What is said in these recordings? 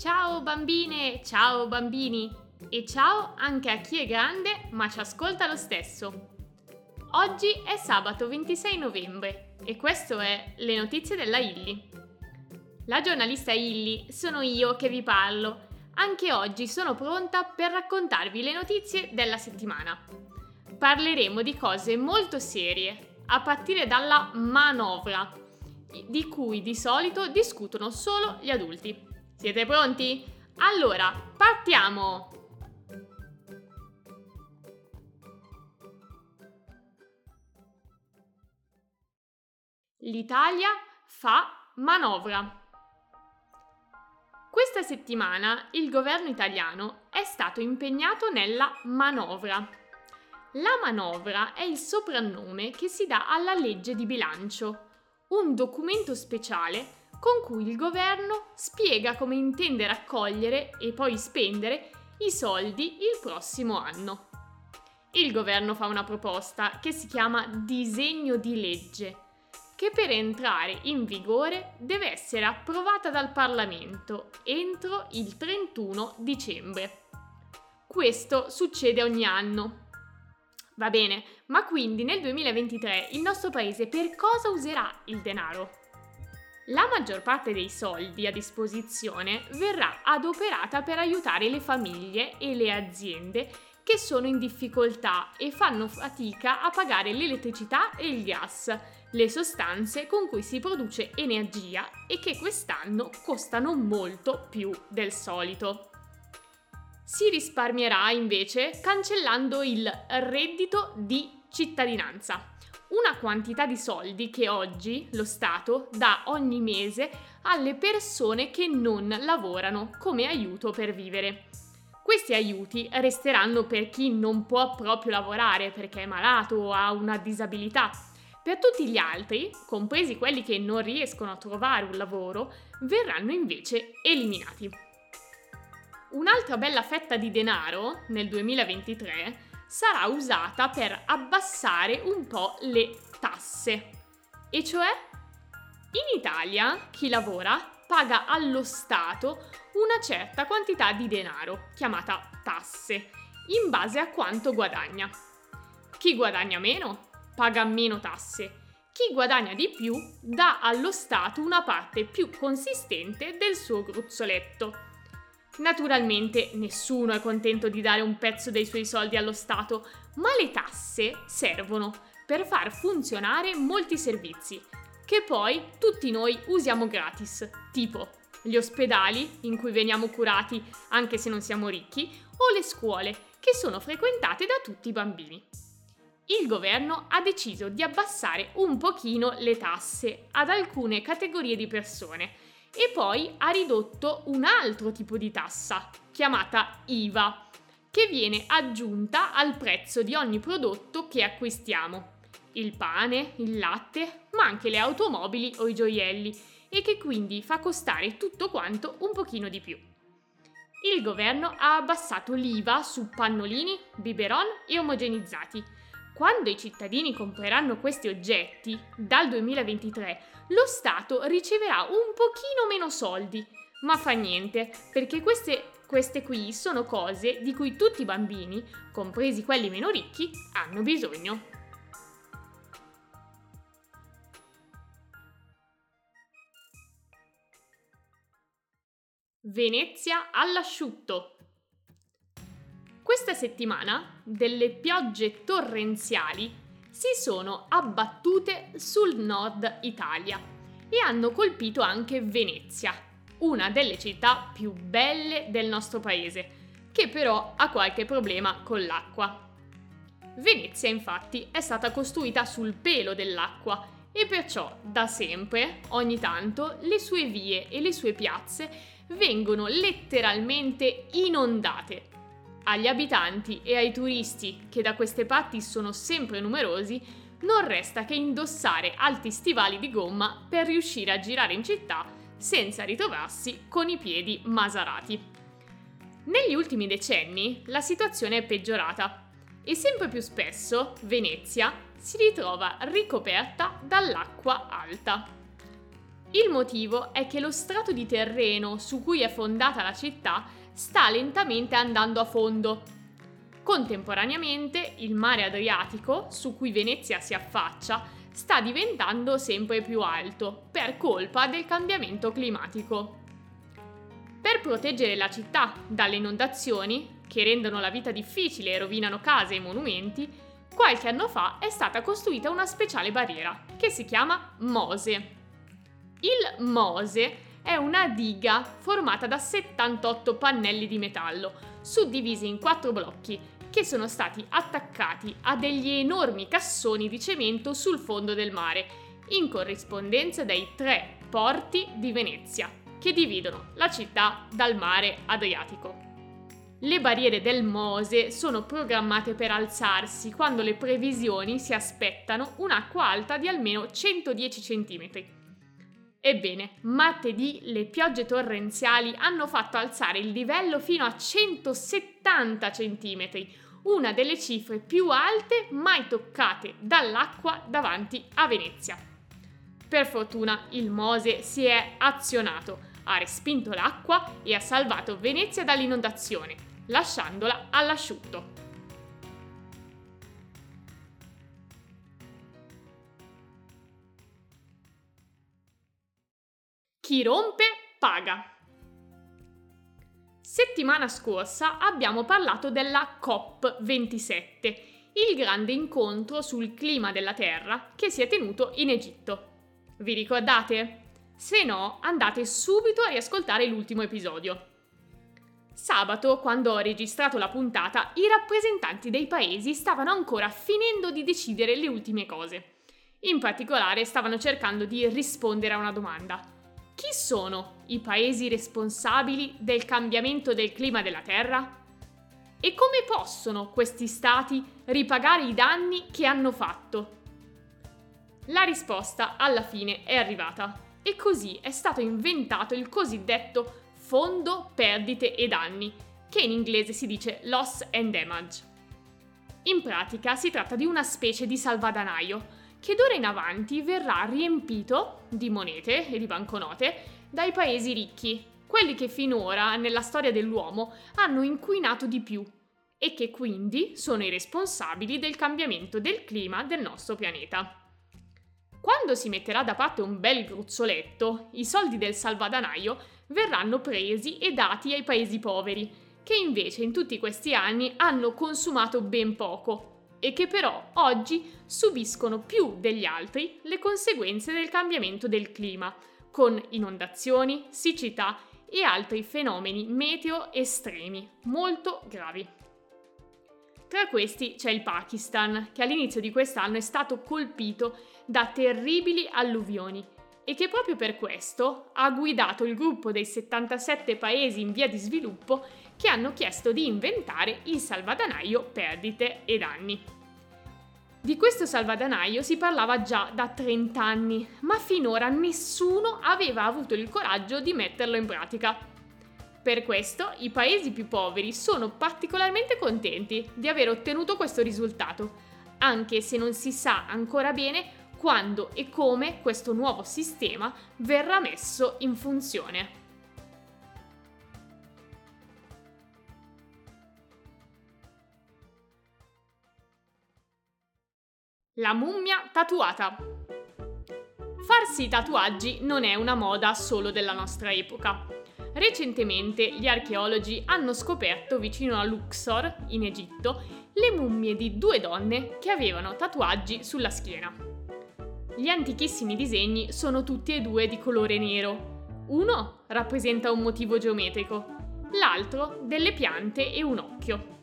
Ciao bambine, ciao bambini e ciao anche a chi è grande ma ci ascolta lo stesso. Oggi è sabato 26 novembre e questo è Le notizie della Illy. La giornalista Illy sono io che vi parlo. Anche oggi sono pronta per raccontarvi le notizie della settimana. Parleremo di cose molto serie, a partire dalla manovra, di cui di solito discutono solo gli adulti. Siete pronti? Allora, partiamo! L'Italia fa manovra. Questa settimana il governo italiano è stato impegnato nella manovra. La manovra è il soprannome che si dà alla legge di bilancio, un documento speciale con cui il governo spiega come intende raccogliere e poi spendere i soldi il prossimo anno. Il governo fa una proposta che si chiama disegno di legge, che per entrare in vigore deve essere approvata dal Parlamento entro il 31 dicembre. Questo succede ogni anno. Va bene, ma quindi nel 2023 il nostro paese per cosa userà il denaro? La maggior parte dei soldi a disposizione verrà adoperata per aiutare le famiglie e le aziende che sono in difficoltà e fanno fatica a pagare l'elettricità e il gas, le sostanze con cui si produce energia e che quest'anno costano molto più del solito. Si risparmierà invece cancellando il reddito di cittadinanza una quantità di soldi che oggi lo Stato dà ogni mese alle persone che non lavorano come aiuto per vivere. Questi aiuti resteranno per chi non può proprio lavorare perché è malato o ha una disabilità. Per tutti gli altri, compresi quelli che non riescono a trovare un lavoro, verranno invece eliminati. Un'altra bella fetta di denaro nel 2023 sarà usata per abbassare un po' le tasse. E cioè, in Italia chi lavora paga allo Stato una certa quantità di denaro, chiamata tasse, in base a quanto guadagna. Chi guadagna meno paga meno tasse. Chi guadagna di più dà allo Stato una parte più consistente del suo gruzzoletto. Naturalmente nessuno è contento di dare un pezzo dei suoi soldi allo Stato, ma le tasse servono per far funzionare molti servizi, che poi tutti noi usiamo gratis, tipo gli ospedali in cui veniamo curati anche se non siamo ricchi, o le scuole che sono frequentate da tutti i bambini. Il governo ha deciso di abbassare un pochino le tasse ad alcune categorie di persone e poi ha ridotto un altro tipo di tassa, chiamata IVA, che viene aggiunta al prezzo di ogni prodotto che acquistiamo. Il pane, il latte, ma anche le automobili o i gioielli, e che quindi fa costare tutto quanto un pochino di più. Il governo ha abbassato l'IVA su pannolini, biberon e omogenizzati. Quando i cittadini compreranno questi oggetti, dal 2023, lo Stato riceverà un pochino meno soldi, ma fa niente, perché queste, queste qui sono cose di cui tutti i bambini, compresi quelli meno ricchi, hanno bisogno. Venezia all'asciutto. Questa settimana delle piogge torrenziali si sono abbattute sul nord Italia e hanno colpito anche Venezia, una delle città più belle del nostro paese, che però ha qualche problema con l'acqua. Venezia infatti è stata costruita sul pelo dell'acqua e perciò da sempre, ogni tanto, le sue vie e le sue piazze vengono letteralmente inondate agli abitanti e ai turisti, che da queste parti sono sempre numerosi, non resta che indossare alti stivali di gomma per riuscire a girare in città senza ritrovarsi con i piedi masarati. Negli ultimi decenni la situazione è peggiorata e sempre più spesso Venezia si ritrova ricoperta dall'acqua alta. Il motivo è che lo strato di terreno su cui è fondata la città sta lentamente andando a fondo. Contemporaneamente il mare Adriatico, su cui Venezia si affaccia, sta diventando sempre più alto per colpa del cambiamento climatico. Per proteggere la città dalle inondazioni, che rendono la vita difficile e rovinano case e monumenti, qualche anno fa è stata costruita una speciale barriera che si chiama Mose. Il Mose è una diga formata da 78 pannelli di metallo, suddivisi in quattro blocchi, che sono stati attaccati a degli enormi cassoni di cemento sul fondo del mare, in corrispondenza dei tre porti di Venezia, che dividono la città dal mare Adriatico. Le barriere del Mose sono programmate per alzarsi quando le previsioni si aspettano un'acqua alta di almeno 110 cm Ebbene, martedì le piogge torrenziali hanno fatto alzare il livello fino a 170 cm, una delle cifre più alte mai toccate dall'acqua davanti a Venezia. Per fortuna il Mose si è azionato, ha respinto l'acqua e ha salvato Venezia dall'inondazione, lasciandola all'asciutto. Chi rompe paga. Settimana scorsa abbiamo parlato della COP27, il grande incontro sul clima della Terra che si è tenuto in Egitto. Vi ricordate? Se no, andate subito a riascoltare l'ultimo episodio. Sabato, quando ho registrato la puntata, i rappresentanti dei paesi stavano ancora finendo di decidere le ultime cose. In particolare stavano cercando di rispondere a una domanda. Chi sono i paesi responsabili del cambiamento del clima della Terra? E come possono questi stati ripagare i danni che hanno fatto? La risposta alla fine è arrivata e così è stato inventato il cosiddetto Fondo Perdite e Danni, che in inglese si dice Loss and Damage. In pratica si tratta di una specie di salvadanaio che d'ora in avanti verrà riempito di monete e di banconote dai paesi ricchi, quelli che finora nella storia dell'uomo hanno inquinato di più e che quindi sono i responsabili del cambiamento del clima del nostro pianeta. Quando si metterà da parte un bel gruzzoletto, i soldi del salvadanaio verranno presi e dati ai paesi poveri, che invece in tutti questi anni hanno consumato ben poco e che però oggi subiscono più degli altri le conseguenze del cambiamento del clima, con inondazioni, siccità e altri fenomeni meteo estremi molto gravi. Tra questi c'è il Pakistan, che all'inizio di quest'anno è stato colpito da terribili alluvioni e che proprio per questo ha guidato il gruppo dei 77 paesi in via di sviluppo che hanno chiesto di inventare il salvadanaio perdite e danni. Di questo salvadanaio si parlava già da 30 anni, ma finora nessuno aveva avuto il coraggio di metterlo in pratica. Per questo i paesi più poveri sono particolarmente contenti di aver ottenuto questo risultato, anche se non si sa ancora bene quando e come questo nuovo sistema verrà messo in funzione. La mummia tatuata. Farsi i tatuaggi non è una moda solo della nostra epoca. Recentemente gli archeologi hanno scoperto vicino a Luxor, in Egitto, le mummie di due donne che avevano tatuaggi sulla schiena. Gli antichissimi disegni sono tutti e due di colore nero. Uno rappresenta un motivo geometrico, l'altro delle piante e un occhio.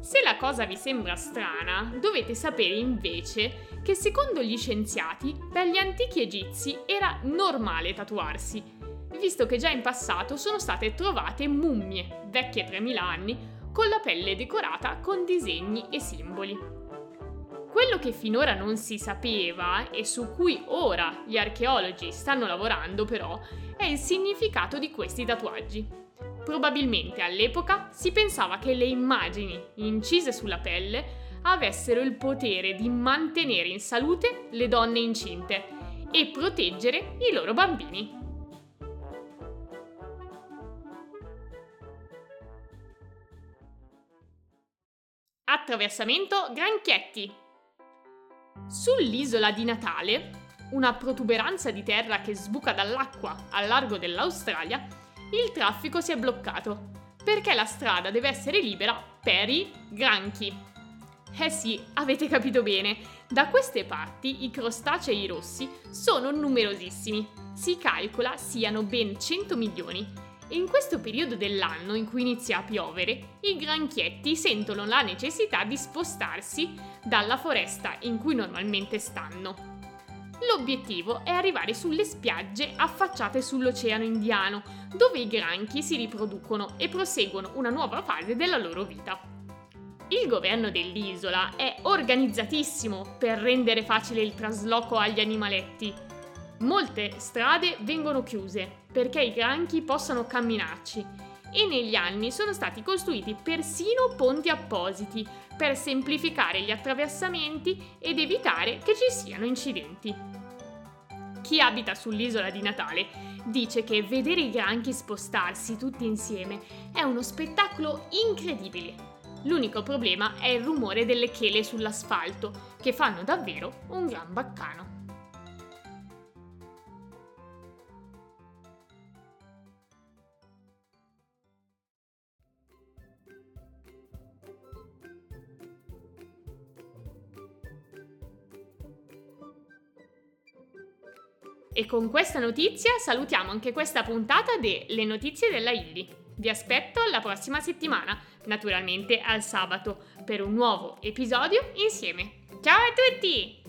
Se la cosa vi sembra strana, dovete sapere invece che secondo gli scienziati per gli antichi egizi era normale tatuarsi, visto che già in passato sono state trovate mummie, vecchie 3000 anni, con la pelle decorata con disegni e simboli. Quello che finora non si sapeva e su cui ora gli archeologi stanno lavorando però è il significato di questi tatuaggi. Probabilmente all'epoca si pensava che le immagini incise sulla pelle avessero il potere di mantenere in salute le donne incinte e proteggere i loro bambini. Attraversamento Granchietti. Sull'isola di Natale, una protuberanza di terra che sbuca dall'acqua al largo dell'Australia, il traffico si è bloccato perché la strada deve essere libera per i granchi. Eh sì, avete capito bene, da queste parti i crostacei rossi sono numerosissimi. Si calcola siano ben 100 milioni in questo periodo dell'anno in cui inizia a piovere, i granchietti sentono la necessità di spostarsi dalla foresta in cui normalmente stanno. L'obiettivo è arrivare sulle spiagge affacciate sull'Oceano Indiano, dove i granchi si riproducono e proseguono una nuova fase della loro vita. Il governo dell'isola è organizzatissimo per rendere facile il trasloco agli animaletti. Molte strade vengono chiuse perché i granchi possano camminarci e negli anni sono stati costruiti persino ponti appositi per semplificare gli attraversamenti ed evitare che ci siano incidenti. Chi abita sull'isola di Natale dice che vedere i granchi spostarsi tutti insieme è uno spettacolo incredibile. L'unico problema è il rumore delle chele sull'asfalto, che fanno davvero un gran baccano. E con questa notizia salutiamo anche questa puntata delle notizie della Illy. Vi aspetto la prossima settimana, naturalmente al sabato, per un nuovo episodio insieme. Ciao a tutti!